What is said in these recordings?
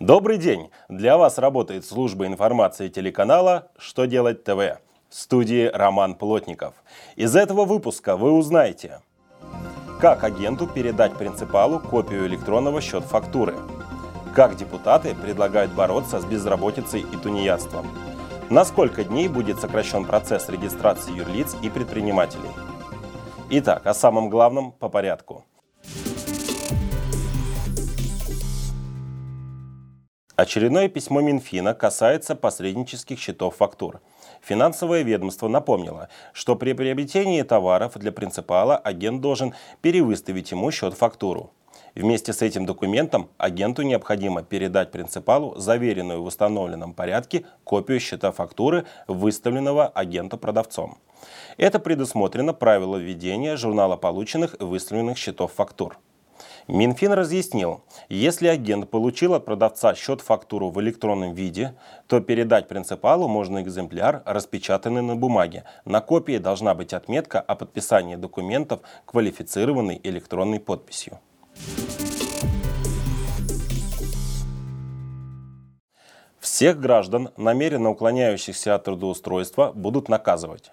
Добрый день! Для вас работает служба информации телеканала «Что делать ТВ» в студии Роман Плотников. Из этого выпуска вы узнаете, как агенту передать принципалу копию электронного счет-фактуры, как депутаты предлагают бороться с безработицей и тунеядством, на сколько дней будет сокращен процесс регистрации юрлиц и предпринимателей. Итак, о самом главном по порядку – Очередное письмо Минфина касается посреднических счетов фактур. Финансовое ведомство напомнило, что при приобретении товаров для принципала агент должен перевыставить ему счет-фактуру. Вместе с этим документом агенту необходимо передать принципалу заверенную в установленном порядке копию счета фактуры, выставленного агенту-продавцом. Это предусмотрено правило введения журнала полученных и выставленных счетов фактур. Минфин разъяснил, если агент получил от продавца счет-фактуру в электронном виде, то передать принципалу можно экземпляр, распечатанный на бумаге. На копии должна быть отметка о подписании документов квалифицированной электронной подписью. Всех граждан, намеренно уклоняющихся от трудоустройства, будут наказывать.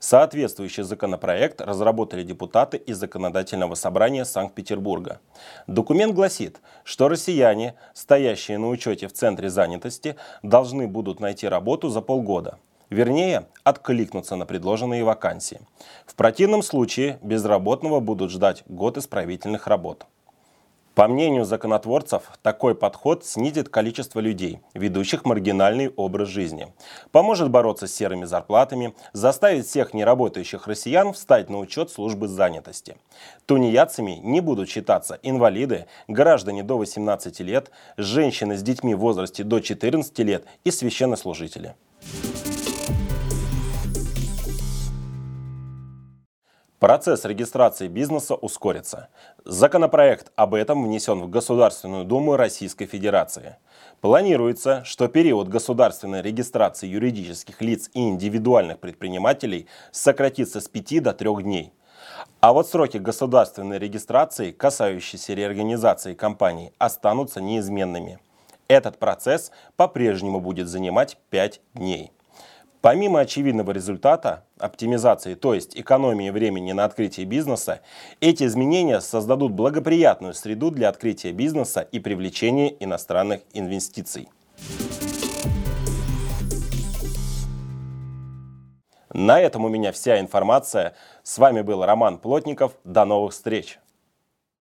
Соответствующий законопроект разработали депутаты из Законодательного собрания Санкт-Петербурга. Документ гласит, что россияне, стоящие на учете в Центре занятости, должны будут найти работу за полгода. Вернее, откликнуться на предложенные вакансии. В противном случае безработного будут ждать год исправительных работ. По мнению законотворцев, такой подход снизит количество людей, ведущих маргинальный образ жизни, поможет бороться с серыми зарплатами, заставит всех неработающих россиян встать на учет службы занятости. Тунеядцами не будут считаться инвалиды, граждане до 18 лет, женщины с детьми в возрасте до 14 лет и священнослужители. Процесс регистрации бизнеса ускорится. Законопроект об этом внесен в Государственную Думу Российской Федерации. Планируется, что период государственной регистрации юридических лиц и индивидуальных предпринимателей сократится с 5 до 3 дней. А вот сроки государственной регистрации, касающиеся реорганизации компаний, останутся неизменными. Этот процесс по-прежнему будет занимать 5 дней. Помимо очевидного результата оптимизации, то есть экономии времени на открытие бизнеса, эти изменения создадут благоприятную среду для открытия бизнеса и привлечения иностранных инвестиций. На этом у меня вся информация. С вами был Роман Плотников. До новых встреч!